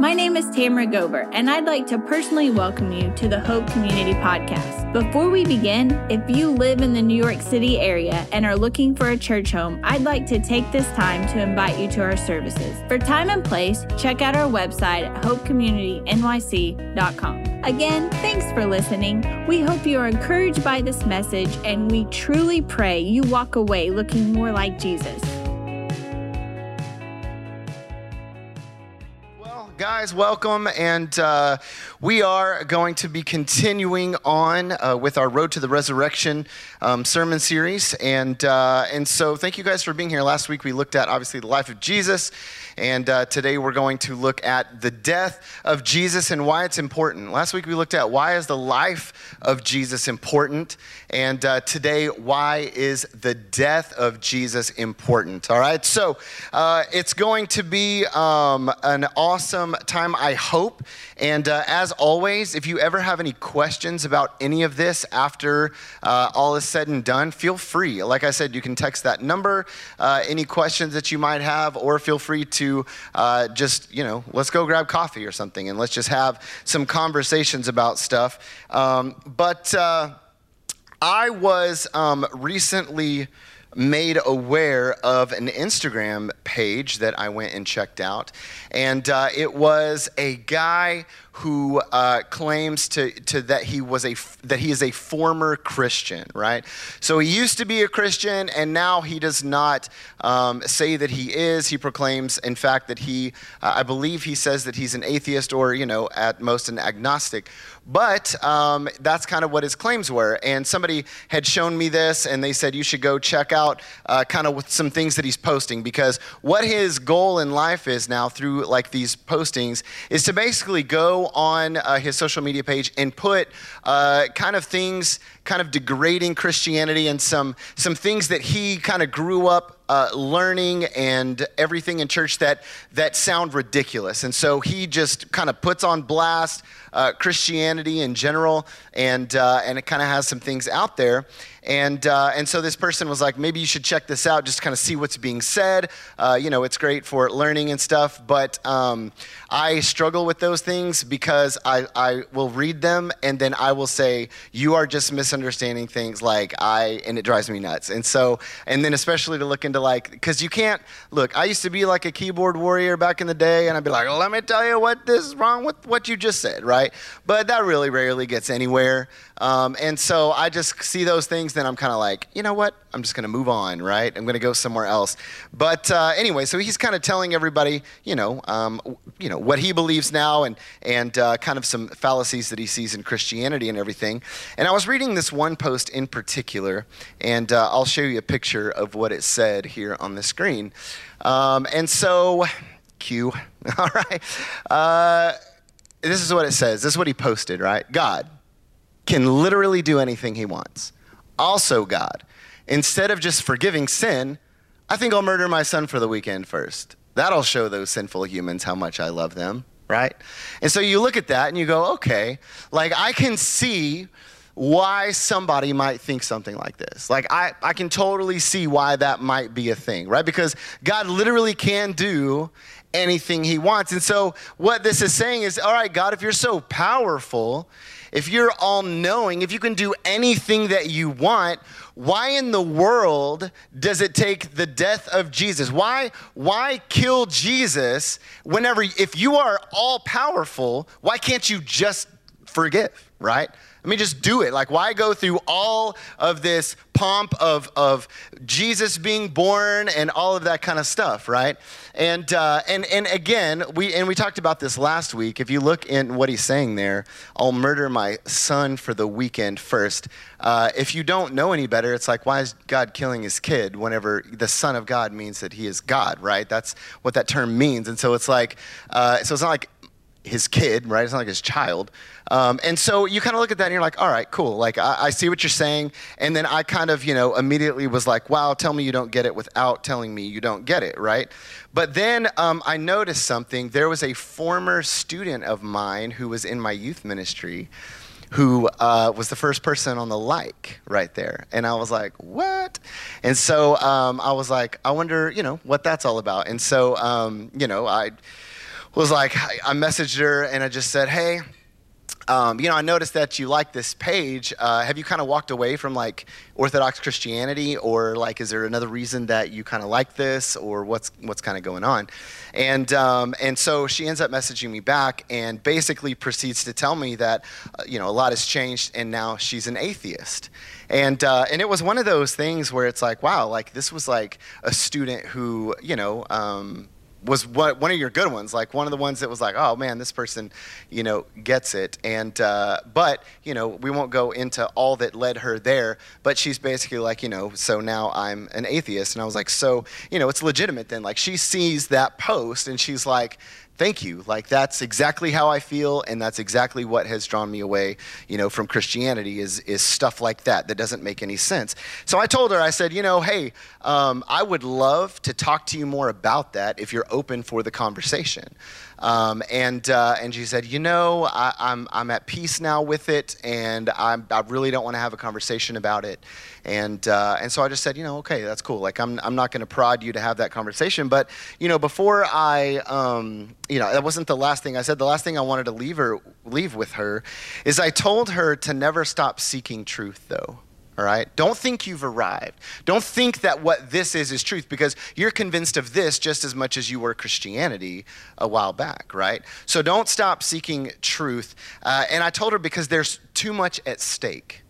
My name is Tamara Gober, and I'd like to personally welcome you to the Hope Community Podcast. Before we begin, if you live in the New York City area and are looking for a church home, I'd like to take this time to invite you to our services. For time and place, check out our website at hopecommunitynyc.com. Again, thanks for listening. We hope you are encouraged by this message, and we truly pray you walk away looking more like Jesus. Guys, welcome. And uh, we are going to be continuing on uh, with our Road to the Resurrection um, sermon series. And, uh, and so, thank you guys for being here. Last week, we looked at obviously the life of Jesus. And uh, today we're going to look at the death of Jesus and why it's important. Last week we looked at why is the life of Jesus important, and uh, today why is the death of Jesus important? All right, so uh, it's going to be um, an awesome time, I hope. And uh, as always, if you ever have any questions about any of this after uh, all is said and done, feel free. Like I said, you can text that number, uh, any questions that you might have, or feel free to uh, just, you know, let's go grab coffee or something and let's just have some conversations about stuff. Um, but uh, I was um, recently made aware of an Instagram page that I went and checked out. And uh, it was a guy who uh, claims to, to that he was a that he is a former Christian, right? So he used to be a Christian, and now he does not um, say that he is. He proclaims, in fact, that he, uh, I believe, he says that he's an atheist or you know at most an agnostic. But um, that's kind of what his claims were. And somebody had shown me this, and they said you should go check out uh, kind of some things that he's posting because what his goal in life is now through like these postings is to basically go on uh, his social media page and put uh, kind of things, kind of degrading Christianity and some, some things that he kind of grew up uh, learning and everything in church that, that sound ridiculous. And so he just kind of puts on blast uh, Christianity in general, and, uh, and it kind of has some things out there. And, uh, and so this person was like, maybe you should check this out, just kind of see what's being said. Uh, you know, it's great for learning and stuff, but um, I struggle with those things because I, I will read them and then I will say, you are just misunderstanding things like I, and it drives me nuts. And so, and then especially to look into like, because you can't, look, I used to be like a keyboard warrior back in the day and I'd be like, let me tell you what this is wrong with what you just said, right? But that really rarely gets anywhere. Um, and so I just see those things, then I'm kind of like, you know what? I'm just going to move on, right? I'm going to go somewhere else. But uh, anyway, so he's kind of telling everybody, you know, um, you know what he believes now, and and uh, kind of some fallacies that he sees in Christianity and everything. And I was reading this one post in particular, and uh, I'll show you a picture of what it said here on the screen. Um, and so, cue. All right. Uh, this is what it says. This is what he posted, right? God can literally do anything he wants. Also, God, instead of just forgiving sin, I think I'll murder my son for the weekend first. That'll show those sinful humans how much I love them, right? And so you look at that and you go, okay, like I can see why somebody might think something like this. Like, I, I can totally see why that might be a thing, right? Because God literally can do anything he wants. And so, what this is saying is, all right, God, if you're so powerful, if you're all knowing, if you can do anything that you want, why in the world does it take the death of Jesus? Why, why kill Jesus whenever, if you are all powerful, why can't you just forgive, right? Let me just do it. Like, why go through all of this pomp of, of Jesus being born and all of that kind of stuff, right? And, uh, and, and again, we, and we talked about this last week. If you look in what he's saying there, I'll murder my son for the weekend first. Uh, if you don't know any better, it's like, why is God killing his kid whenever the Son of God means that he is God, right? That's what that term means. And so it's like, uh, so it's not like his kid, right? It's not like his child. Um, and so you kind of look at that and you're like, all right, cool. Like, I, I, see what you're saying. And then I kind of, you know, immediately was like, wow, tell me you don't get it without telling me you don't get it, right? But then um, I noticed something. There was a former student of mine who was in my youth ministry who uh, was the first person on the like right there. And I was like, what? And so um, I was like, I wonder, you know, what that's all about. And so, um, you know, I was like, I messaged her and I just said, hey, um, you know, I noticed that you like this page. Uh, have you kind of walked away from like Orthodox Christianity, or like, is there another reason that you kind of like this, or what's what's kind of going on? And um, and so she ends up messaging me back and basically proceeds to tell me that, uh, you know, a lot has changed, and now she's an atheist. And uh, and it was one of those things where it's like, wow, like this was like a student who, you know. Um, was what, one of your good ones, like one of the ones that was like, oh man, this person, you know, gets it. And uh, but you know, we won't go into all that led her there. But she's basically like, you know, so now I'm an atheist, and I was like, so you know, it's legitimate then. Like she sees that post and she's like, thank you. Like that's exactly how I feel, and that's exactly what has drawn me away, you know, from Christianity is is stuff like that that doesn't make any sense. So I told her, I said, you know, hey, um, I would love to talk to you more about that if you're open for the conversation. Um, and, uh, and she said, You know, I, am I'm, I'm at peace now with it, and I'm, i really don't want to have a conversation about it. And, uh, and so I just said, You know, okay, that's cool. Like, I'm, I'm not going to prod you to have that conversation. But, you know, before I, um, you know, that wasn't the last thing I said. The last thing I wanted to leave, her, leave with her is I told her to never stop seeking truth, though all right? Don't think you've arrived. Don't think that what this is is truth because you're convinced of this just as much as you were Christianity a while back, right? So don't stop seeking truth. Uh, and I told her because there's too much at stake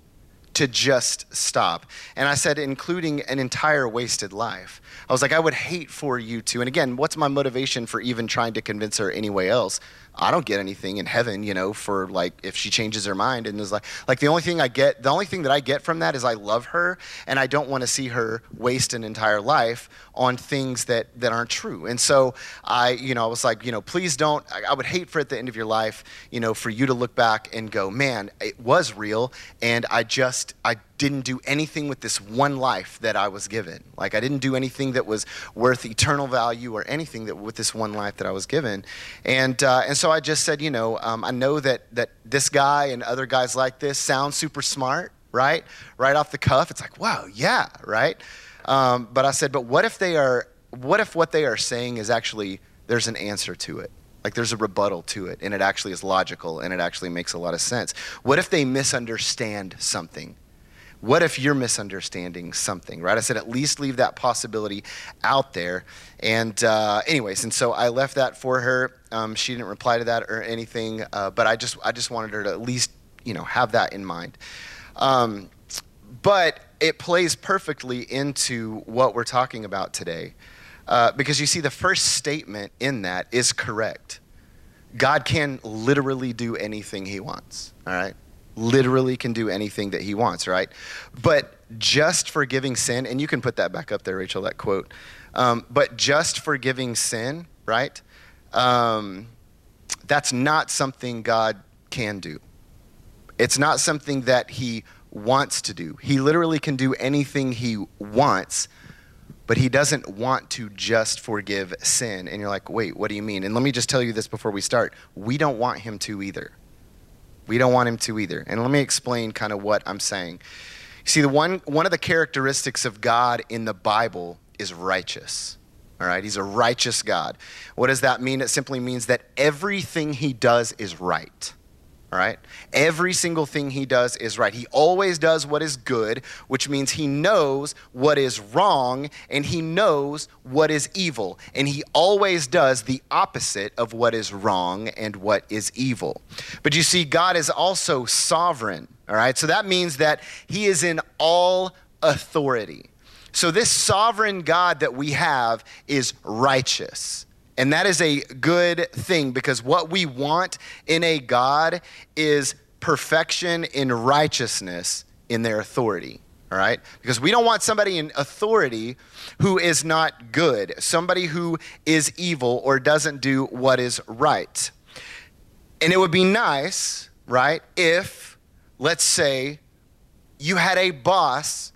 to just stop. And I said, including an entire wasted life. I was like, I would hate for you to. And again, what's my motivation for even trying to convince her anyway else? I don't get anything in heaven, you know, for like if she changes her mind and is like like the only thing I get, the only thing that I get from that is I love her and I don't want to see her waste an entire life on things that that aren't true. And so I, you know, I was like, you know, please don't I, I would hate for at the end of your life, you know, for you to look back and go, "Man, it was real and I just I didn't do anything with this one life that I was given. Like I didn't do anything that was worth eternal value or anything that with this one life that I was given. And uh, and so I just said, you know, um, I know that that this guy and other guys like this sound super smart, right? Right off the cuff, it's like, wow, yeah, right. Um, but I said, but what if they are? What if what they are saying is actually there's an answer to it? Like there's a rebuttal to it, and it actually is logical, and it actually makes a lot of sense. What if they misunderstand something? What if you're misunderstanding something, right? I said at least leave that possibility out there. And, uh, anyways, and so I left that for her. Um, she didn't reply to that or anything, uh, but I just, I just wanted her to at least, you know, have that in mind. Um, but it plays perfectly into what we're talking about today. Uh, because you see, the first statement in that is correct. God can literally do anything he wants, all right? Literally can do anything that he wants, right? But just forgiving sin, and you can put that back up there, Rachel, that quote. Um, but just forgiving sin, right? Um, that's not something God can do. It's not something that he wants to do. He literally can do anything he wants, but he doesn't want to just forgive sin. And you're like, wait, what do you mean? And let me just tell you this before we start. We don't want him to either. We don't want him to either. And let me explain kind of what I'm saying. See, the one, one of the characteristics of God in the Bible is righteous. All right, he's a righteous God. What does that mean? It simply means that everything he does is right. All right? Every single thing he does is right. He always does what is good, which means he knows what is wrong and he knows what is evil. And he always does the opposite of what is wrong and what is evil. But you see, God is also sovereign. All right? So that means that he is in all authority. So this sovereign God that we have is righteous. And that is a good thing because what we want in a God is perfection in righteousness in their authority. All right? Because we don't want somebody in authority who is not good, somebody who is evil or doesn't do what is right. And it would be nice, right, if, let's say, you had a boss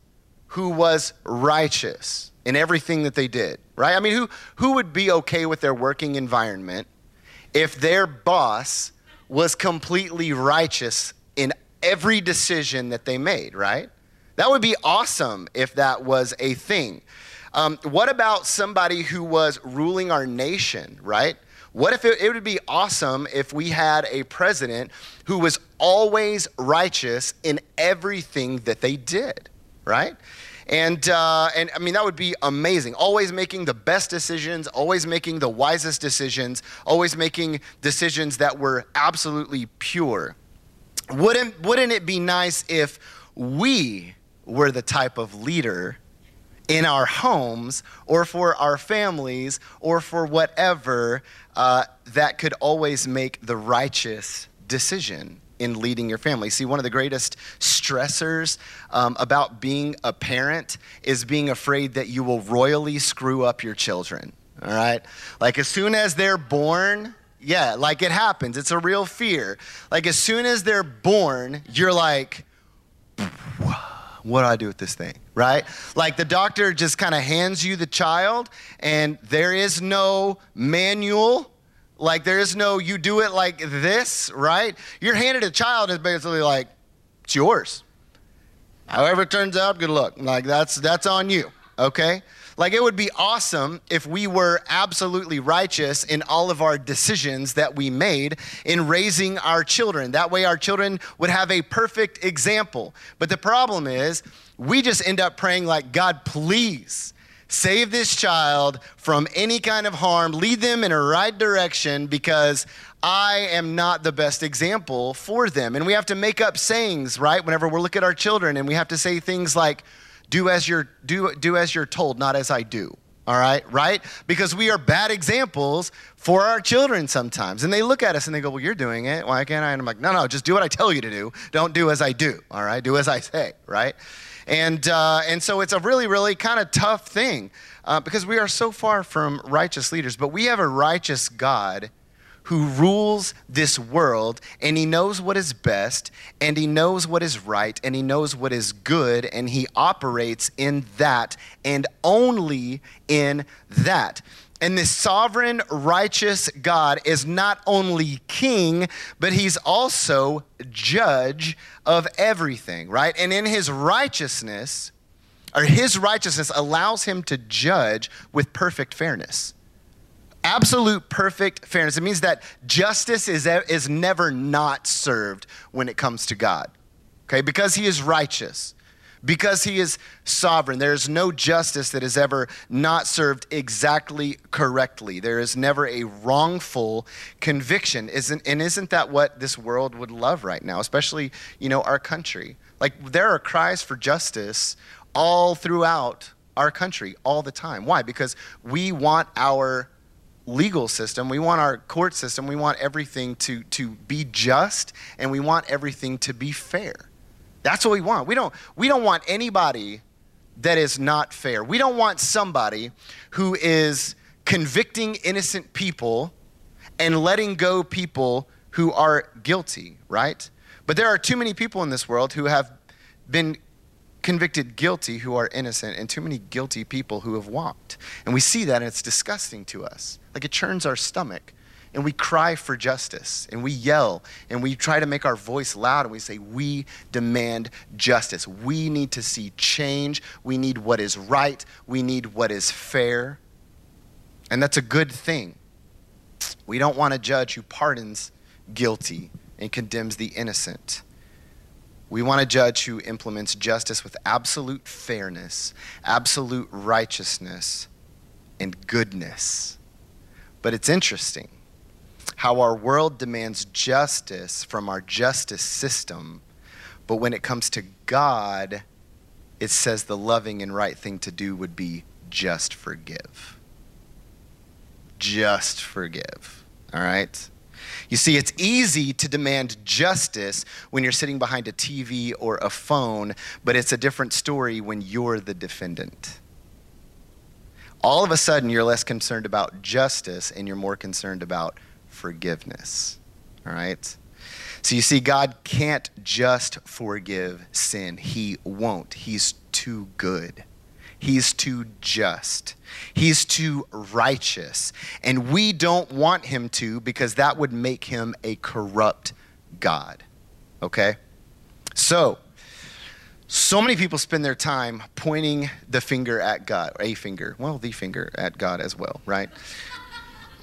who was righteous in everything that they did, right? I mean, who, who would be okay with their working environment if their boss was completely righteous in every decision that they made, right? That would be awesome if that was a thing. Um, what about somebody who was ruling our nation, right? What if it, it would be awesome if we had a president who was always righteous in everything that they did, right? And, uh, and I mean, that would be amazing. Always making the best decisions, always making the wisest decisions, always making decisions that were absolutely pure. Wouldn't, wouldn't it be nice if we were the type of leader in our homes or for our families or for whatever uh, that could always make the righteous decision in leading your family. See, one of the greatest stressors um, about being a parent is being afraid that you will royally screw up your children. All right? Like, as soon as they're born, yeah, like it happens. It's a real fear. Like, as soon as they're born, you're like, what do I do with this thing? Right? Like the doctor just kind of hands you the child, and there is no manual. Like there is no, you do it like this, right? You're handed a child, is basically like, it's yours. However it turns out, good luck. Like that's that's on you. Okay? Like, it would be awesome if we were absolutely righteous in all of our decisions that we made in raising our children. That way, our children would have a perfect example. But the problem is, we just end up praying, like, God, please save this child from any kind of harm, lead them in a right direction because I am not the best example for them. And we have to make up sayings, right? Whenever we look at our children, and we have to say things like, do as you're do do as you're told not as i do. All right right? Because we are bad examples for our children sometimes. And they look at us and they go well you're doing it. Why can't i? And i'm like no no just do what i tell you to do. Don't do as i do. All right do as i say right and uh, and so it's a really really kind of tough thing uh, because we are so far from righteous leaders but we have a righteous god who rules this world and he knows what is best and he knows what is right and he knows what is good and he operates in that and only in that. And this sovereign, righteous God is not only king, but he's also judge of everything, right? And in his righteousness, or his righteousness allows him to judge with perfect fairness absolute perfect fairness. It means that justice is, is never not served when it comes to God. Okay? Because he is righteous, because he is sovereign, there is no justice that is ever not served exactly correctly. There is never a wrongful conviction. Isn't, and isn't that what this world would love right now, especially, you know, our country? Like there are cries for justice all throughout our country all the time. Why? Because we want our legal system, we want our court system, we want everything to, to be just, and we want everything to be fair. That's what we want. We don't, we don't want anybody that is not fair. We don't want somebody who is convicting innocent people and letting go people who are guilty, right? But there are too many people in this world who have been convicted guilty who are innocent and too many guilty people who have walked. And we see that and it's disgusting to us. Like it churns our stomach. And we cry for justice and we yell and we try to make our voice loud and we say, We demand justice. We need to see change. We need what is right. We need what is fair. And that's a good thing. We don't want a judge who pardons guilty and condemns the innocent. We want a judge who implements justice with absolute fairness, absolute righteousness, and goodness. But it's interesting how our world demands justice from our justice system, but when it comes to God, it says the loving and right thing to do would be just forgive. Just forgive. All right? You see, it's easy to demand justice when you're sitting behind a TV or a phone, but it's a different story when you're the defendant. All of a sudden, you're less concerned about justice and you're more concerned about forgiveness. All right? So you see, God can't just forgive sin, He won't. He's too good. He's too just. He's too righteous. And we don't want him to because that would make him a corrupt God. Okay? So, so many people spend their time pointing the finger at God, a finger, well, the finger at God as well, right?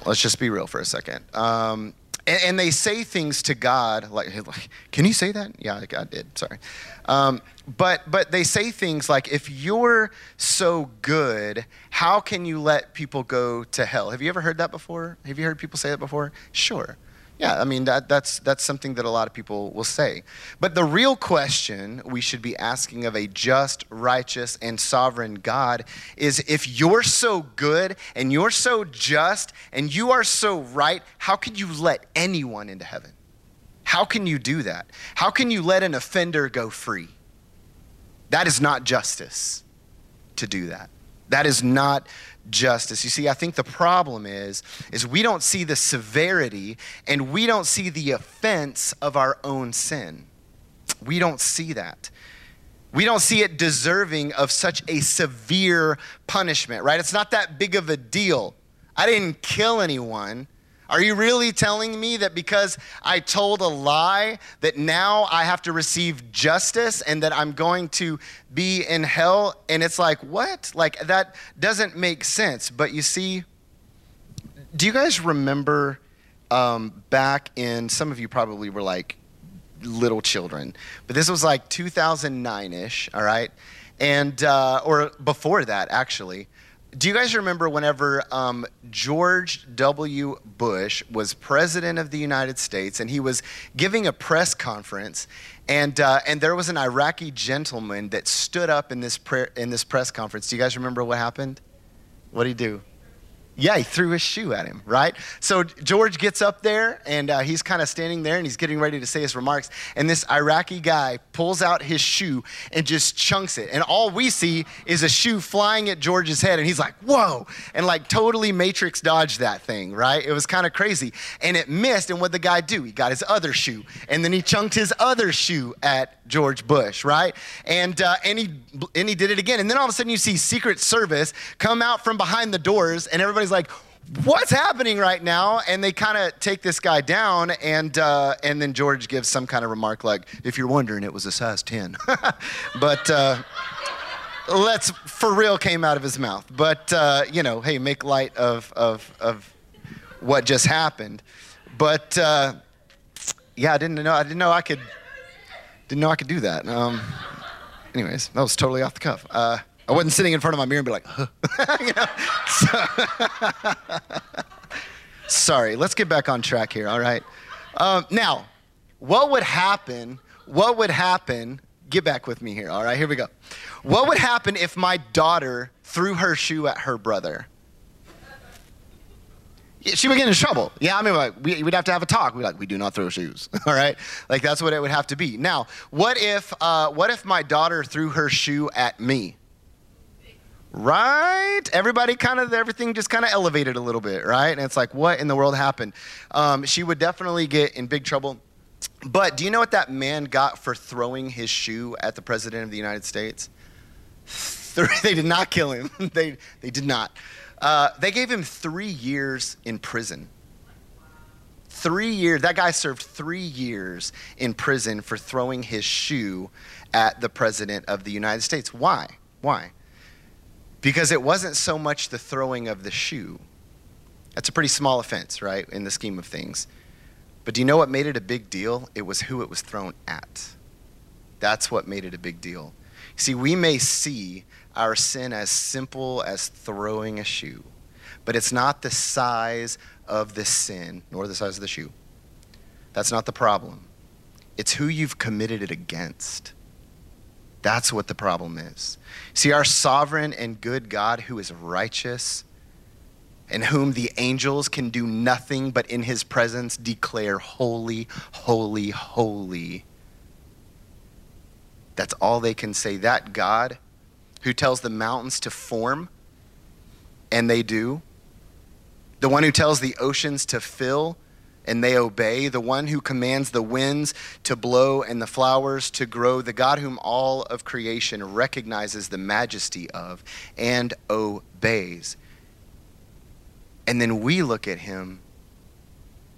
Let's just be real for a second. Um, and, and, they say things to God like, like, "Can you say that?" Yeah, I did. Sorry. Um, but but they say things like, "If you're so good, how can you let people go to hell?" Have you ever heard that before? Have you heard people say that before? Sure. Yeah, I mean, that, that's, that's something that a lot of people will say. But the real question we should be asking of a just, righteous, and sovereign God is if you're so good and you're so just and you are so right, how can you let anyone into heaven? How can you do that? How can you let an offender go free? That is not justice to do that. That is not justice. You see, I think the problem is is we don't see the severity and we don't see the offense of our own sin. We don't see that. We don't see it deserving of such a severe punishment, right? It's not that big of a deal. I didn't kill anyone. Are you really telling me that because I told a lie that now I have to receive justice and that I'm going to be in hell? And it's like, what? Like, that doesn't make sense. But you see, do you guys remember um, back in, some of you probably were like little children, but this was like 2009 ish, all right? And, uh, or before that, actually do you guys remember whenever um, George W. Bush was president of the United States and he was giving a press conference, and, uh, and there was an Iraqi gentleman that stood up in this, pre- in this press conference? Do you guys remember what happened? What did he do? Yeah, he threw his shoe at him, right? So George gets up there and uh, he's kind of standing there and he's getting ready to say his remarks. And this Iraqi guy pulls out his shoe and just chunks it. And all we see is a shoe flying at George's head. And he's like, whoa, and like totally matrix dodged that thing, right? It was kind of crazy. And it missed. And what the guy do? He got his other shoe and then he chunked his other shoe at George Bush, right? And, uh, and, he, and he did it again. And then all of a sudden you see Secret Service come out from behind the doors and everybody's like, what's happening right now? And they kind of take this guy down, and uh, and then George gives some kind of remark like, "If you're wondering, it was a size 10." but uh, let's for real came out of his mouth. But uh, you know, hey, make light of of of what just happened. But uh, yeah, I didn't know. I didn't know I could didn't know I could do that. Um, anyways, that was totally off the cuff. I wasn't sitting in front of my mirror and be like, huh. so, sorry, let's get back on track here, all right? Um, now, what would happen? What would happen? Get back with me here, all right? Here we go. What would happen if my daughter threw her shoe at her brother? she would get in trouble. Yeah, I mean, like, we, would have to have a talk. We'd like, we do not throw shoes. All right, like that's what it would have to be. Now, what if, uh, what if my daughter threw her shoe at me? Right? Everybody kind of, everything just kind of elevated a little bit, right? And it's like, what in the world happened? Um, she would definitely get in big trouble. But do you know what that man got for throwing his shoe at the president of the United States? they did not kill him. they, they did not. Uh, they gave him three years in prison. Three years. That guy served three years in prison for throwing his shoe at the president of the United States. Why? Why? Because it wasn't so much the throwing of the shoe. That's a pretty small offense, right, in the scheme of things. But do you know what made it a big deal? It was who it was thrown at. That's what made it a big deal. See, we may see our sin as simple as throwing a shoe, but it's not the size of the sin nor the size of the shoe. That's not the problem. It's who you've committed it against. That's what the problem is. See, our sovereign and good God, who is righteous, and whom the angels can do nothing but in his presence declare holy, holy, holy. That's all they can say. That God who tells the mountains to form, and they do. The one who tells the oceans to fill, and they obey. The one who commands the winds to blow and the flowers to grow. The God whom all of creation recognizes the majesty of and obeys. And then we look at him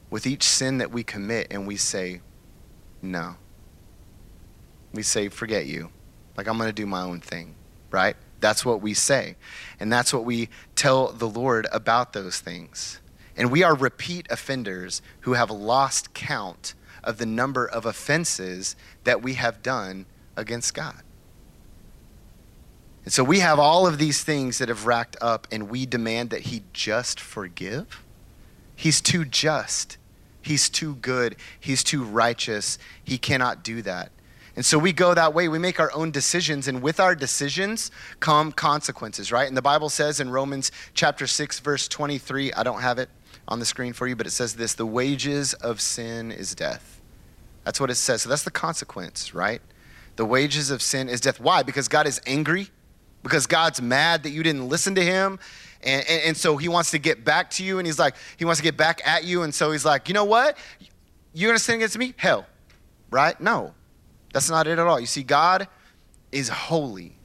with each sin that we commit and we say, No. We say, Forget you. Like, I'm going to do my own thing right? That's what we say. And that's what we tell the Lord about those things. And we are repeat offenders who have lost count of the number of offenses that we have done against God. And so we have all of these things that have racked up, and we demand that He just forgive. He's too just. He's too good. He's too righteous. He cannot do that. And so we go that way. We make our own decisions, and with our decisions come consequences, right? And the Bible says in Romans chapter 6, verse 23, I don't have it on the screen for you, but it says this the wages of sin is death. That's what it says. So that's the consequence, right? The wages of sin is death. Why? Because God is angry because God's mad that you didn't listen to him. And, and, and, so he wants to get back to you, and he's like, he wants to get back at you. And so he's like, you know what? You're going to sin against me? Hell, right? No, that's not it at all. You see, God is holy,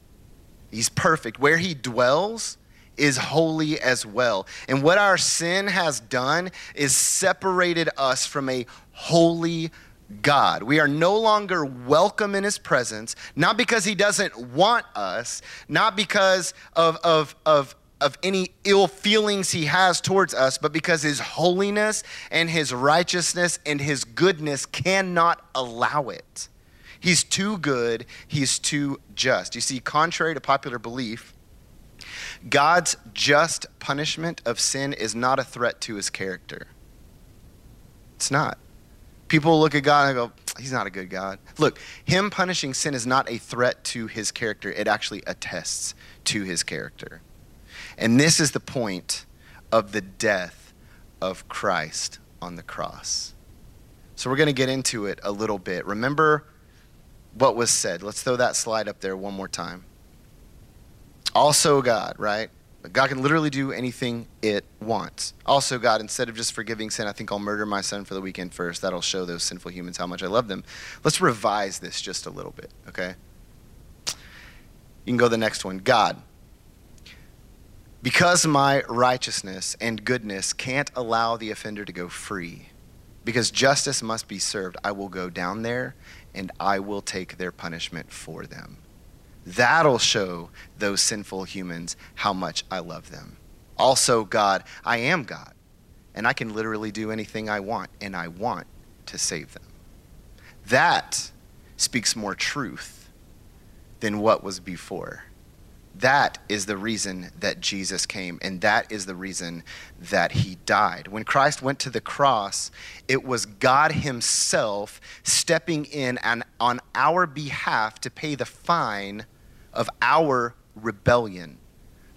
he's perfect. Where he dwells, is holy as well. And what our sin has done is separated us from a holy God. We are no longer welcome in his presence, not because he doesn't want us, not because of, of, of, of any ill feelings he has towards us, but because his holiness and his righteousness and his goodness cannot allow it. He's too good, he's too just. You see, contrary to popular belief, God's just punishment of sin is not a threat to his character. It's not. People look at God and go, He's not a good God. Look, Him punishing sin is not a threat to His character, it actually attests to His character. And this is the point of the death of Christ on the cross. So we're going to get into it a little bit. Remember what was said. Let's throw that slide up there one more time. Also, God, right? God can literally do anything it wants. Also, God, instead of just forgiving sin, I think I'll murder my son for the weekend first. That'll show those sinful humans how much I love them. Let's revise this just a little bit, okay? You can go to the next one. God, because my righteousness and goodness can't allow the offender to go free, because justice must be served, I will go down there and I will take their punishment for them. That'll show those sinful humans how much I love them. Also, God, I am God, and I can literally do anything I want, and I want to save them. That speaks more truth than what was before. That is the reason that Jesus came, and that is the reason that he died. When Christ went to the cross, it was God himself stepping in and on our behalf to pay the fine of our rebellion.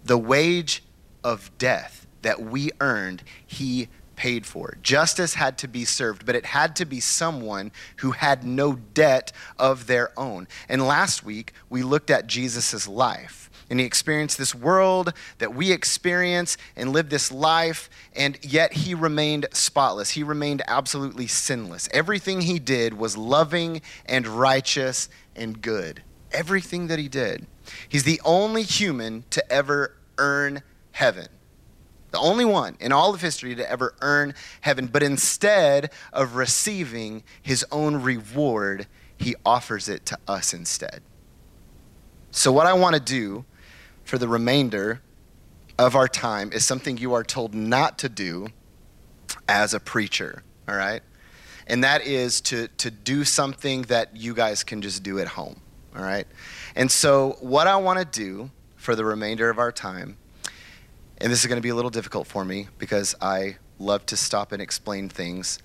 The wage of death that we earned, he paid for. Justice had to be served, but it had to be someone who had no debt of their own. And last week, we looked at Jesus' life. And he experienced this world that we experience and lived this life, and yet he remained spotless. He remained absolutely sinless. Everything he did was loving and righteous and good everything that he did. He's the only human to ever earn heaven. The only one in all of history to ever earn heaven. But instead of receiving his own reward, he offers it to us instead. So, what I want to do for the remainder of our time is something you are told not to do as a preacher, all right? And that is to, to do something that you guys can just do at home all right? And so, what I want to do for the remainder of our time, and this is going to be a little difficult for me because I love to stop and explain things.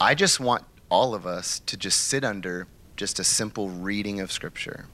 I just want all of us to just sit under just a simple reading of Scripture.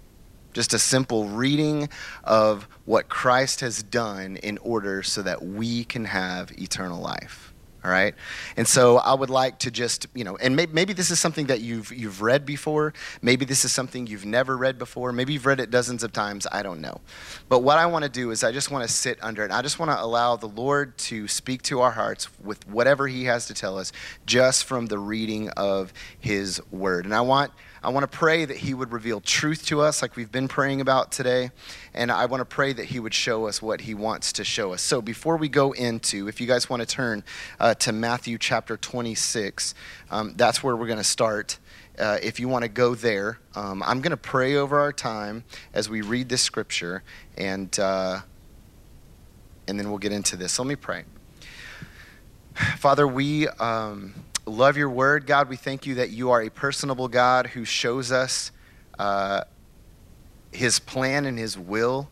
Just a simple reading of what Christ has done in order so that we can have eternal life all right? And so i would like to just you know and may, maybe this is something that you've you've read before. Maybe this is something you've never read before. Maybe you've read it dozens of times. I don't know. But what i want to do is i just want to sit under it. I just want to allow the lord to speak to our hearts with whatever he has to tell us just from the reading of his word. And i want I want to pray that He would reveal truth to us, like we've been praying about today. And I want to pray that He would show us what He wants to show us. So before we go into, if you guys want to turn uh, to Matthew chapter 26, um, that's where we're going to start. Uh, if you want to go there, um, I'm going to pray over our time as we read this scripture, and uh, and then we'll get into this. Let me pray. Father, we um, love your word. God, we thank you that you are a personable God who shows us uh, his plan and his will.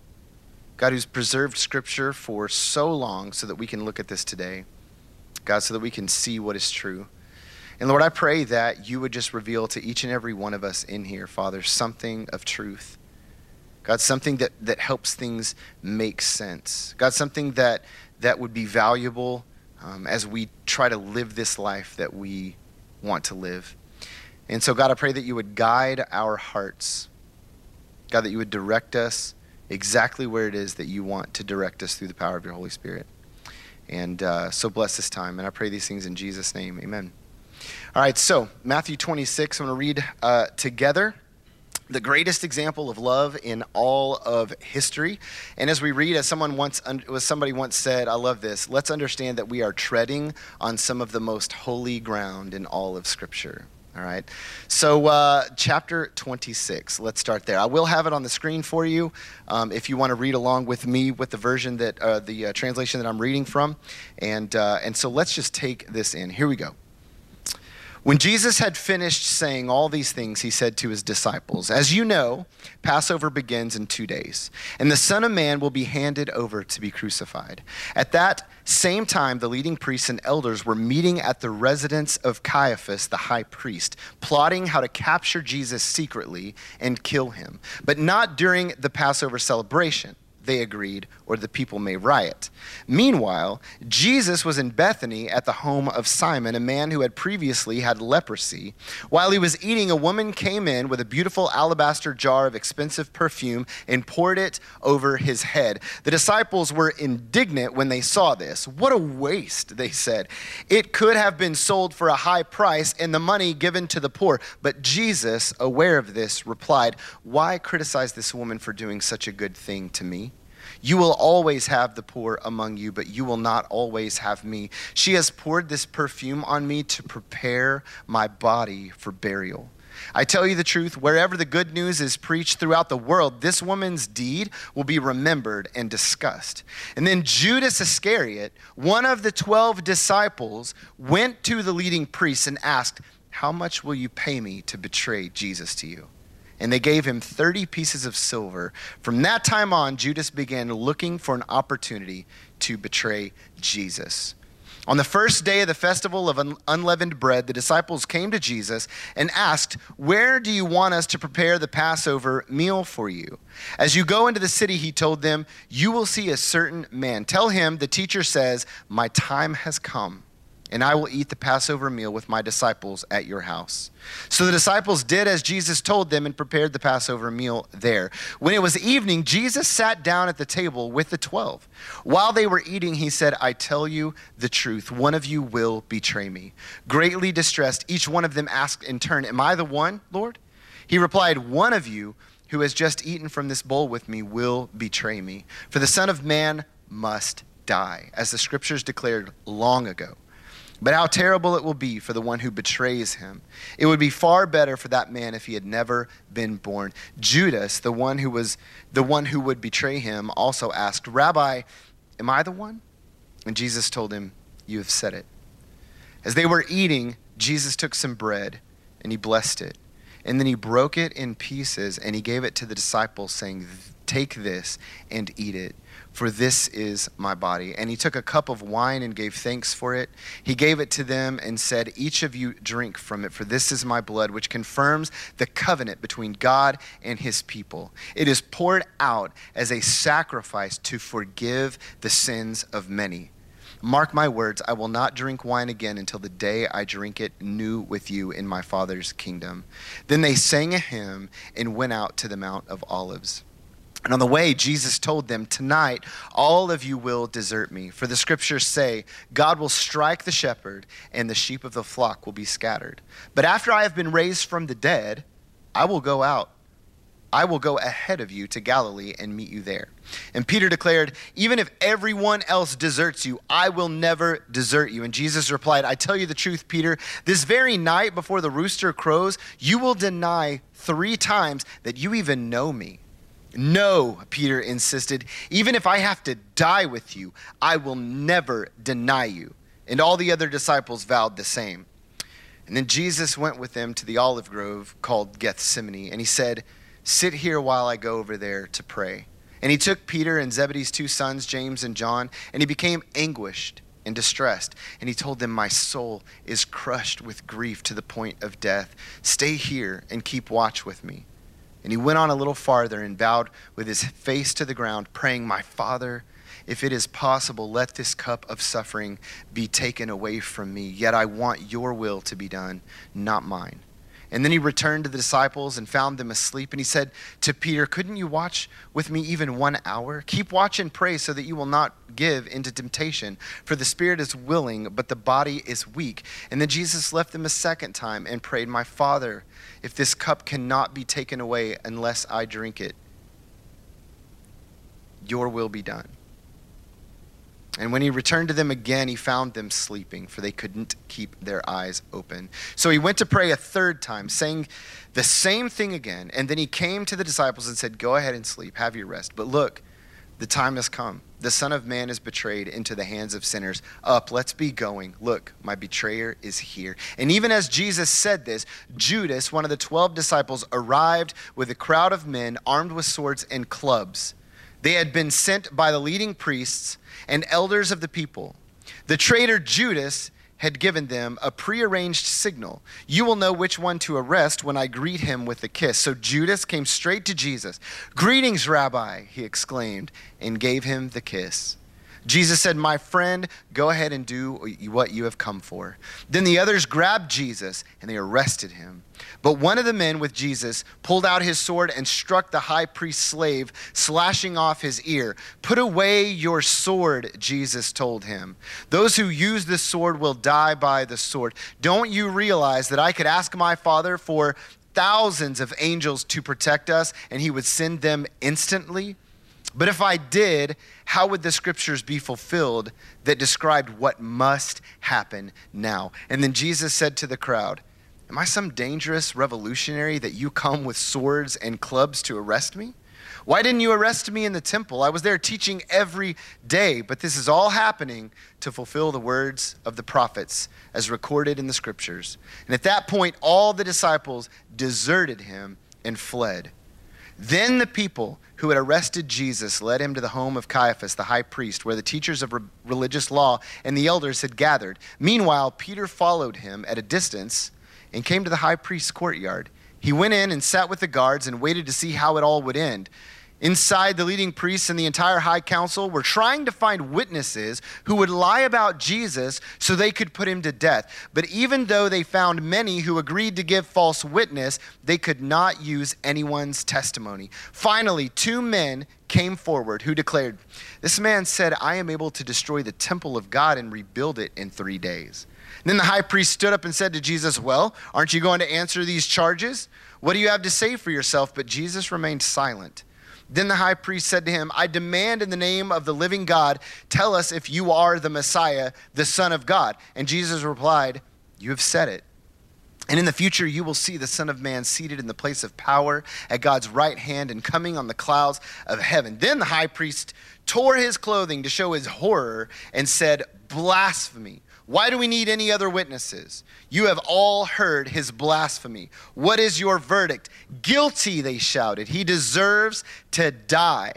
God, who's preserved scripture for so long so that we can look at this today. God, so that we can see what is true. And Lord, I pray that you would just reveal to each and every one of us in here, Father, something of truth. God, something that, that helps things make sense. God, something that, that would be valuable um, as we try to live this life that we want to live. And so, God, I pray that you would guide our hearts. God, that you would direct us exactly where it is that you want to direct us through the power of your Holy Spirit. And uh, so bless this time. And I pray these things in Jesus' name. Amen. All right, so Matthew 26, I'm going to read uh, together the greatest example of love in all of history. And as we read, as someone once, as somebody once said, I love this. Let's understand that we are treading on some of the most holy ground in all of Scripture. All right. So, uh, chapter 26, let's start there. I will have it on the screen for you um, if you want to read along with me with the version that, uh, the uh, translation that I'm reading from. And, uh, and so let's just take this in. Here we go. When Jesus had finished saying all these things, he said to his disciples, As you know, Passover begins in two days, and the Son of Man will be handed over to be crucified. At that same time, the leading priests and elders were meeting at the residence of Caiaphas, the high priest, plotting how to capture Jesus secretly and kill him, but not during the Passover celebration they agreed, or the people may riot. Meanwhile, Jesus was in Bethany at the home of Simon, a man who had previously had leprosy. While he was eating, a woman came in with a beautiful alabaster jar of expensive perfume and poured it over his head. The disciples were indignant when they saw this. What a waste, they said. It could have been sold for a high price and the money given to the poor. But Jesus, aware of this, replied, Why criticize this woman for doing such a good thing to me? You will always have the poor among you, but you will not always have me. She has poured this perfume on me to prepare my body for burial. I tell you the truth, wherever the good news is preached throughout the world, this woman's deed will be remembered and discussed. And then Judas Iscariot, one of the 12 disciples, went to the leading priests and asked, How much will you pay me to betray Jesus to you? And they gave him 30 pieces of silver. From that time on, Judas began looking for an opportunity to betray Jesus. On the first day of the festival of unleavened bread, the disciples came to Jesus and asked, Where do you want us to prepare the Passover meal for you? As you go into the city, he told them, You will see a certain man. Tell him, the teacher says, My time has come and I will eat the Passover meal with my disciples at your house. So the disciples did as Jesus told them and prepared the Passover meal there. When it was evening, Jesus sat down at the table with the twelve. While they were eating, he said, I tell you the truth, one of you will betray me. Greatly distressed, each one of them asked in turn, Am I the one, Lord? He replied, One of you who has just eaten from this bowl with me will betray me. For the Son of Man must die, as the scriptures declared long ago. But how terrible it will be for the one who betrays him. It would be far better for that man if he had never been born. Judas, the one who was the one who would betray him, also asked, "Rabbi, am I the one?" And Jesus told him, "You have said it." As they were eating, Jesus took some bread and he blessed it. And then he broke it in pieces and he gave it to the disciples saying, "Take this and eat it." For this is my body. And he took a cup of wine and gave thanks for it. He gave it to them and said, Each of you drink from it, for this is my blood, which confirms the covenant between God and his people. It is poured out as a sacrifice to forgive the sins of many. Mark my words, I will not drink wine again until the day I drink it new with you in my Father's kingdom. Then they sang a hymn and went out to the Mount of Olives. And on the way, Jesus told them, Tonight, all of you will desert me. For the scriptures say, God will strike the shepherd, and the sheep of the flock will be scattered. But after I have been raised from the dead, I will go out. I will go ahead of you to Galilee and meet you there. And Peter declared, Even if everyone else deserts you, I will never desert you. And Jesus replied, I tell you the truth, Peter, this very night before the rooster crows, you will deny three times that you even know me. No, Peter insisted, even if I have to die with you, I will never deny you. And all the other disciples vowed the same. And then Jesus went with them to the olive grove called Gethsemane, and he said, Sit here while I go over there to pray. And he took Peter and Zebedee's two sons, James and John, and he became anguished and distressed. And he told them, My soul is crushed with grief to the point of death. Stay here and keep watch with me. And he went on a little farther and bowed with his face to the ground, praying, My Father, if it is possible, let this cup of suffering be taken away from me. Yet I want your will to be done, not mine. And then he returned to the disciples and found them asleep. And he said to Peter, Couldn't you watch with me even one hour? Keep watch and pray so that you will not give into temptation. For the spirit is willing, but the body is weak. And then Jesus left them a second time and prayed, My Father, if this cup cannot be taken away unless I drink it, your will be done. And when he returned to them again, he found them sleeping, for they couldn't keep their eyes open. So he went to pray a third time, saying the same thing again. And then he came to the disciples and said, Go ahead and sleep, have your rest. But look, the time has come. The Son of Man is betrayed into the hands of sinners. Up, let's be going. Look, my betrayer is here. And even as Jesus said this, Judas, one of the twelve disciples, arrived with a crowd of men armed with swords and clubs. They had been sent by the leading priests and elders of the people. The traitor Judas had given them a prearranged signal. You will know which one to arrest when I greet him with a kiss. So Judas came straight to Jesus. Greetings, Rabbi, he exclaimed, and gave him the kiss. Jesus said, My friend, go ahead and do what you have come for. Then the others grabbed Jesus and they arrested him. But one of the men with Jesus pulled out his sword and struck the high priest's slave, slashing off his ear. Put away your sword, Jesus told him. Those who use the sword will die by the sword. Don't you realize that I could ask my Father for thousands of angels to protect us and he would send them instantly? But if I did, how would the scriptures be fulfilled that described what must happen now? And then Jesus said to the crowd, Am I some dangerous revolutionary that you come with swords and clubs to arrest me? Why didn't you arrest me in the temple? I was there teaching every day, but this is all happening to fulfill the words of the prophets as recorded in the scriptures. And at that point, all the disciples deserted him and fled. Then the people who had arrested Jesus led him to the home of Caiaphas, the high priest, where the teachers of re- religious law and the elders had gathered. Meanwhile, Peter followed him at a distance and came to the high priest's courtyard. He went in and sat with the guards and waited to see how it all would end. Inside, the leading priests and the entire high council were trying to find witnesses who would lie about Jesus so they could put him to death. But even though they found many who agreed to give false witness, they could not use anyone's testimony. Finally, two men came forward who declared, This man said, I am able to destroy the temple of God and rebuild it in three days. And then the high priest stood up and said to Jesus, Well, aren't you going to answer these charges? What do you have to say for yourself? But Jesus remained silent. Then the high priest said to him, I demand in the name of the living God, tell us if you are the Messiah, the Son of God. And Jesus replied, You have said it. And in the future, you will see the Son of Man seated in the place of power at God's right hand and coming on the clouds of heaven. Then the high priest tore his clothing to show his horror and said, Blasphemy. Why do we need any other witnesses? You have all heard his blasphemy. What is your verdict? Guilty, they shouted. He deserves to die.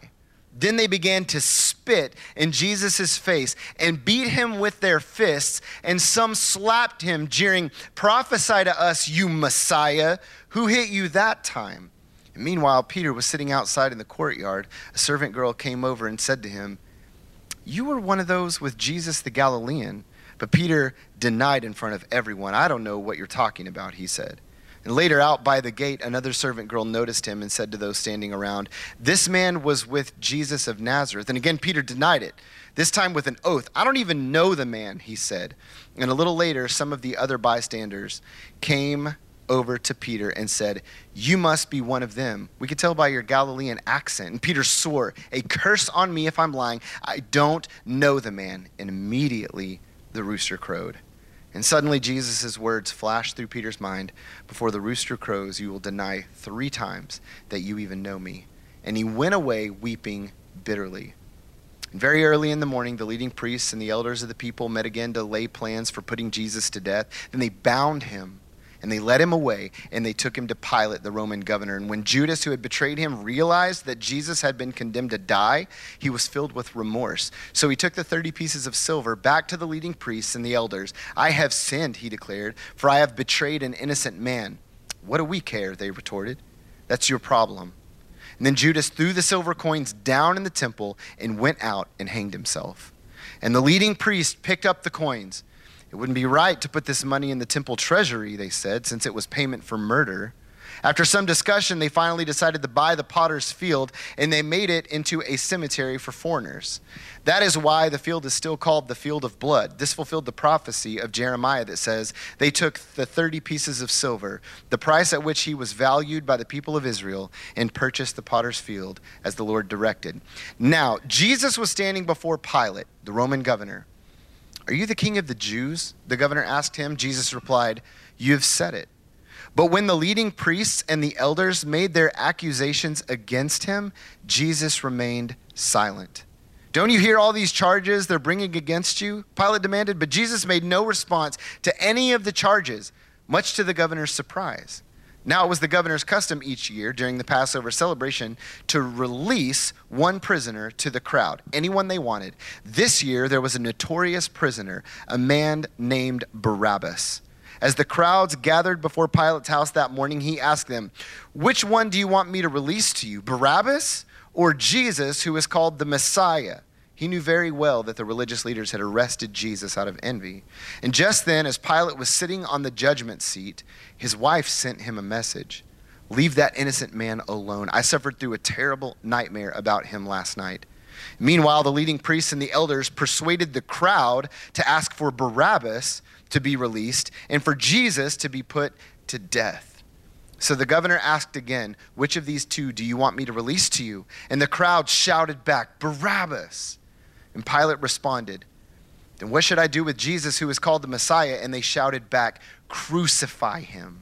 Then they began to spit in Jesus' face and beat him with their fists, and some slapped him, jeering, Prophesy to us, you Messiah. Who hit you that time? And meanwhile, Peter was sitting outside in the courtyard. A servant girl came over and said to him, You were one of those with Jesus the Galilean. But Peter denied in front of everyone. I don't know what you're talking about, he said. And later, out by the gate, another servant girl noticed him and said to those standing around, This man was with Jesus of Nazareth. And again, Peter denied it, this time with an oath. I don't even know the man, he said. And a little later, some of the other bystanders came over to Peter and said, You must be one of them. We could tell by your Galilean accent. And Peter swore, A curse on me if I'm lying. I don't know the man. And immediately, the rooster crowed. And suddenly Jesus' words flashed through Peter's mind Before the rooster crows, you will deny three times that you even know me. And he went away weeping bitterly. And very early in the morning, the leading priests and the elders of the people met again to lay plans for putting Jesus to death. Then they bound him and they led him away and they took him to Pilate, the Roman governor. And when Judas, who had betrayed him, realized that Jesus had been condemned to die, he was filled with remorse. So he took the 30 pieces of silver back to the leading priests and the elders. I have sinned, he declared, for I have betrayed an innocent man. What do we care? They retorted. That's your problem. And then Judas threw the silver coins down in the temple and went out and hanged himself. And the leading priest picked up the coins. It wouldn't be right to put this money in the temple treasury, they said, since it was payment for murder. After some discussion, they finally decided to buy the potter's field and they made it into a cemetery for foreigners. That is why the field is still called the field of blood. This fulfilled the prophecy of Jeremiah that says, They took the 30 pieces of silver, the price at which he was valued by the people of Israel, and purchased the potter's field as the Lord directed. Now, Jesus was standing before Pilate, the Roman governor. Are you the king of the Jews? The governor asked him. Jesus replied, You have said it. But when the leading priests and the elders made their accusations against him, Jesus remained silent. Don't you hear all these charges they're bringing against you? Pilate demanded, but Jesus made no response to any of the charges, much to the governor's surprise. Now it was the governor's custom each year during the Passover celebration to release one prisoner to the crowd, anyone they wanted. This year there was a notorious prisoner, a man named Barabbas. As the crowds gathered before Pilate's house that morning, he asked them, Which one do you want me to release to you, Barabbas or Jesus, who is called the Messiah? He knew very well that the religious leaders had arrested Jesus out of envy. And just then, as Pilate was sitting on the judgment seat, his wife sent him a message Leave that innocent man alone. I suffered through a terrible nightmare about him last night. Meanwhile, the leading priests and the elders persuaded the crowd to ask for Barabbas to be released and for Jesus to be put to death. So the governor asked again, Which of these two do you want me to release to you? And the crowd shouted back, Barabbas. And Pilate responded, Then what should I do with Jesus, who is called the Messiah? And they shouted back, Crucify him.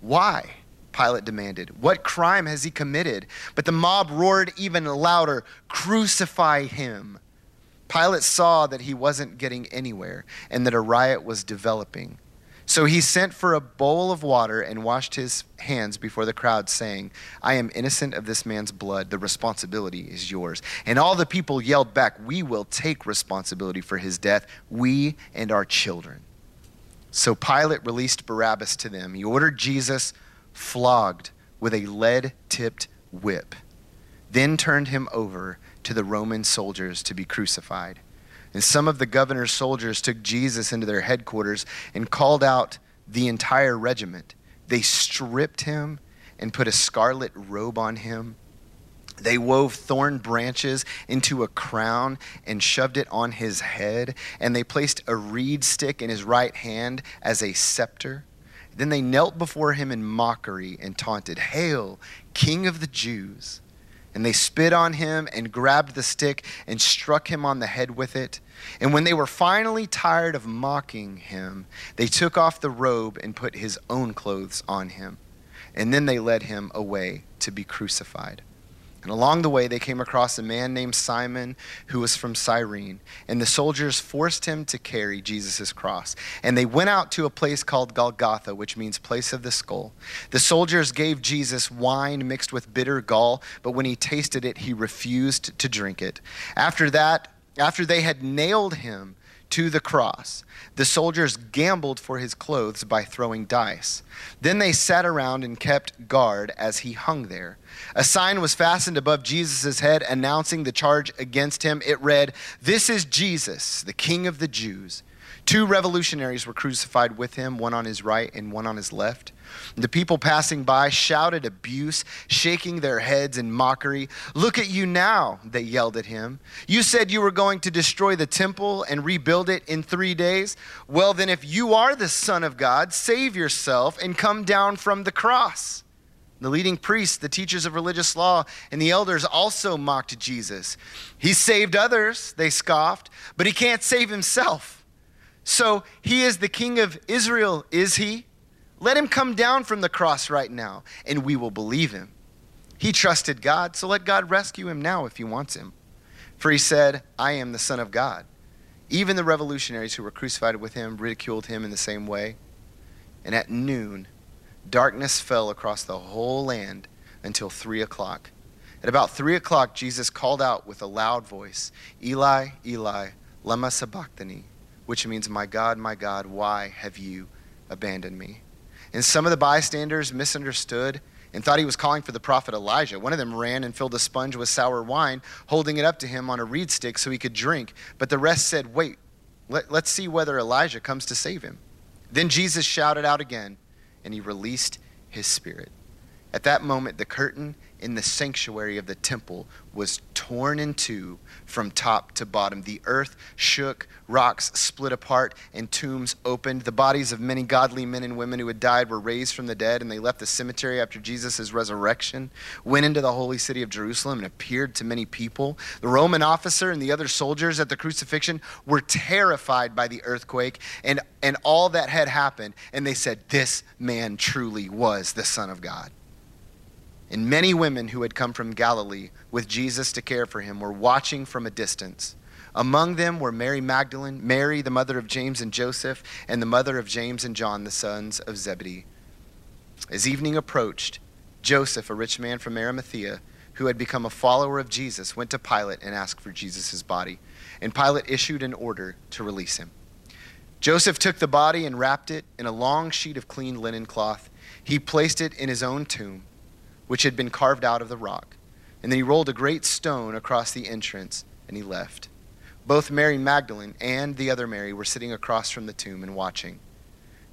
Why? Pilate demanded. What crime has he committed? But the mob roared even louder, Crucify him. Pilate saw that he wasn't getting anywhere and that a riot was developing. So he sent for a bowl of water and washed his hands before the crowd, saying, I am innocent of this man's blood. The responsibility is yours. And all the people yelled back, We will take responsibility for his death, we and our children. So Pilate released Barabbas to them. He ordered Jesus flogged with a lead tipped whip, then turned him over to the Roman soldiers to be crucified. And some of the governor's soldiers took Jesus into their headquarters and called out the entire regiment. They stripped him and put a scarlet robe on him. They wove thorn branches into a crown and shoved it on his head. And they placed a reed stick in his right hand as a scepter. Then they knelt before him in mockery and taunted, Hail, King of the Jews! And they spit on him and grabbed the stick and struck him on the head with it. And when they were finally tired of mocking him, they took off the robe and put his own clothes on him. And then they led him away to be crucified. And along the way, they came across a man named Simon who was from Cyrene. And the soldiers forced him to carry Jesus' cross. And they went out to a place called Golgotha, which means place of the skull. The soldiers gave Jesus wine mixed with bitter gall, but when he tasted it, he refused to drink it. After that, after they had nailed him, to the cross. The soldiers gambled for his clothes by throwing dice. Then they sat around and kept guard as he hung there. A sign was fastened above Jesus' head announcing the charge against him. It read, This is Jesus, the King of the Jews. Two revolutionaries were crucified with him, one on his right and one on his left. The people passing by shouted abuse, shaking their heads in mockery. Look at you now, they yelled at him. You said you were going to destroy the temple and rebuild it in three days. Well, then, if you are the Son of God, save yourself and come down from the cross. The leading priests, the teachers of religious law, and the elders also mocked Jesus. He saved others, they scoffed, but he can't save himself. So he is the king of Israel, is he? Let him come down from the cross right now, and we will believe him. He trusted God, so let God rescue him now if he wants him. For he said, I am the Son of God. Even the revolutionaries who were crucified with him ridiculed him in the same way. And at noon, darkness fell across the whole land until three o'clock. At about three o'clock, Jesus called out with a loud voice, Eli, Eli, lama sabachthani, which means, My God, my God, why have you abandoned me? And some of the bystanders misunderstood and thought he was calling for the prophet Elijah. One of them ran and filled a sponge with sour wine, holding it up to him on a reed stick so he could drink. But the rest said, Wait, let, us see whether Elijah comes to save him. Then Jesus shouted out again, and he released his spirit. At that moment, the curtain in the sanctuary of the temple was torn in two from top to bottom. The earth shook, rocks split apart, and tombs opened. The bodies of many godly men and women who had died were raised from the dead, and they left the cemetery after Jesus' resurrection, went into the holy city of Jerusalem, and appeared to many people. The Roman officer and the other soldiers at the crucifixion were terrified by the earthquake and, and all that had happened, and they said, This man truly was the Son of God. And many women who had come from Galilee with Jesus to care for him were watching from a distance. Among them were Mary Magdalene, Mary, the mother of James and Joseph, and the mother of James and John, the sons of Zebedee. As evening approached, Joseph, a rich man from Arimathea, who had become a follower of Jesus, went to Pilate and asked for Jesus' body. And Pilate issued an order to release him. Joseph took the body and wrapped it in a long sheet of clean linen cloth. He placed it in his own tomb which had been carved out of the rock. And then he rolled a great stone across the entrance, and he left. Both Mary Magdalene and the other Mary were sitting across from the tomb and watching.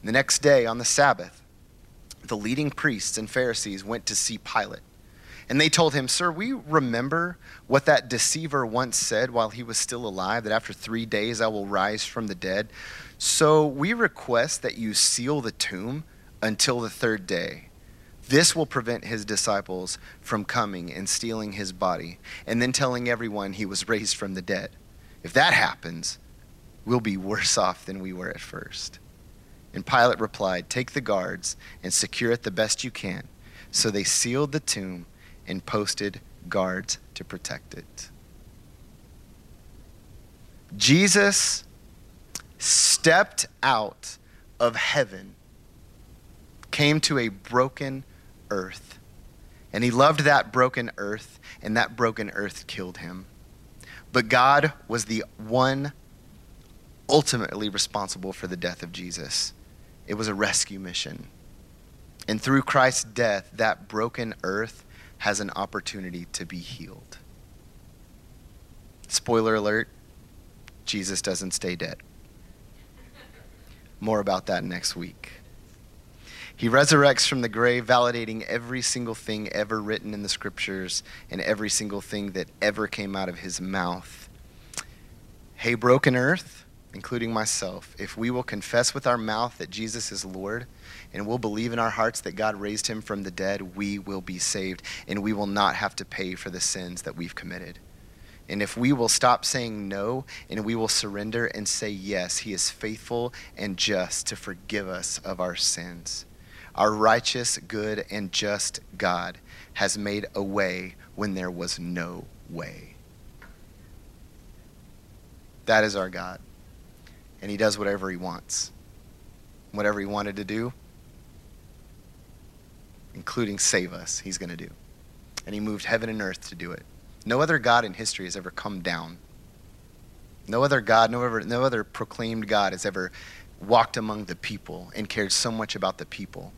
And the next day, on the Sabbath, the leading priests and Pharisees went to see Pilate. And they told him, Sir, we remember what that deceiver once said while he was still alive, that after three days I will rise from the dead. So we request that you seal the tomb until the third day. This will prevent his disciples from coming and stealing his body and then telling everyone he was raised from the dead. If that happens, we'll be worse off than we were at first. And Pilate replied, Take the guards and secure it the best you can. So they sealed the tomb and posted guards to protect it. Jesus stepped out of heaven, came to a broken earth. And he loved that broken earth, and that broken earth killed him. But God was the one ultimately responsible for the death of Jesus. It was a rescue mission. And through Christ's death, that broken earth has an opportunity to be healed. Spoiler alert Jesus doesn't stay dead. More about that next week. He resurrects from the grave, validating every single thing ever written in the scriptures and every single thing that ever came out of his mouth. Hey, broken earth, including myself, if we will confess with our mouth that Jesus is Lord and we'll believe in our hearts that God raised him from the dead, we will be saved and we will not have to pay for the sins that we've committed. And if we will stop saying no and we will surrender and say yes, He is faithful and just to forgive us of our sins. Our righteous, good, and just God has made a way when there was no way. That is our God. And He does whatever He wants. Whatever He wanted to do, including save us, He's going to do. And He moved heaven and earth to do it. No other God in history has ever come down. No other God, no other, no other proclaimed God has ever walked among the people and cared so much about the people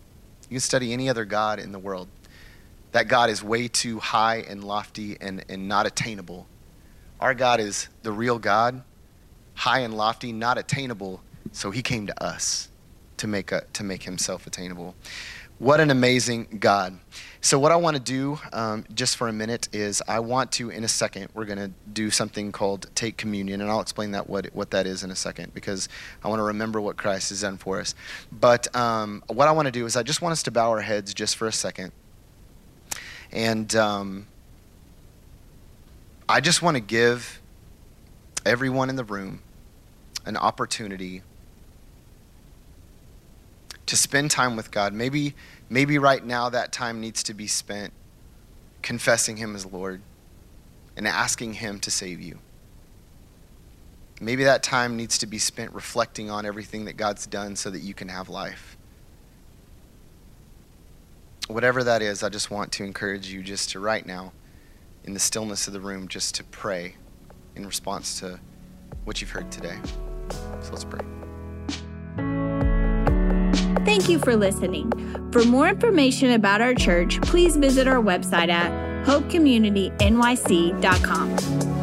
you can study any other God in the world. That God is way too high and lofty and, and not attainable. Our God is the real God, high and lofty, not attainable, so he came to us to make, a, to make himself attainable. What an amazing God. So, what I want to do um, just for a minute is I want to, in a second, we're going to do something called take communion, and I'll explain that what, what that is in a second because I want to remember what Christ has done for us. But um, what I want to do is I just want us to bow our heads just for a second. And um, I just want to give everyone in the room an opportunity to spend time with God. Maybe, maybe right now that time needs to be spent confessing Him as Lord, and asking Him to save you. Maybe that time needs to be spent reflecting on everything that God's done so that you can have life. Whatever that is, I just want to encourage you just to right now, in the stillness of the room, just to pray in response to what you've heard today. So let's pray. Thank you for listening. For more information about our church, please visit our website at hopecommunitynyc.com.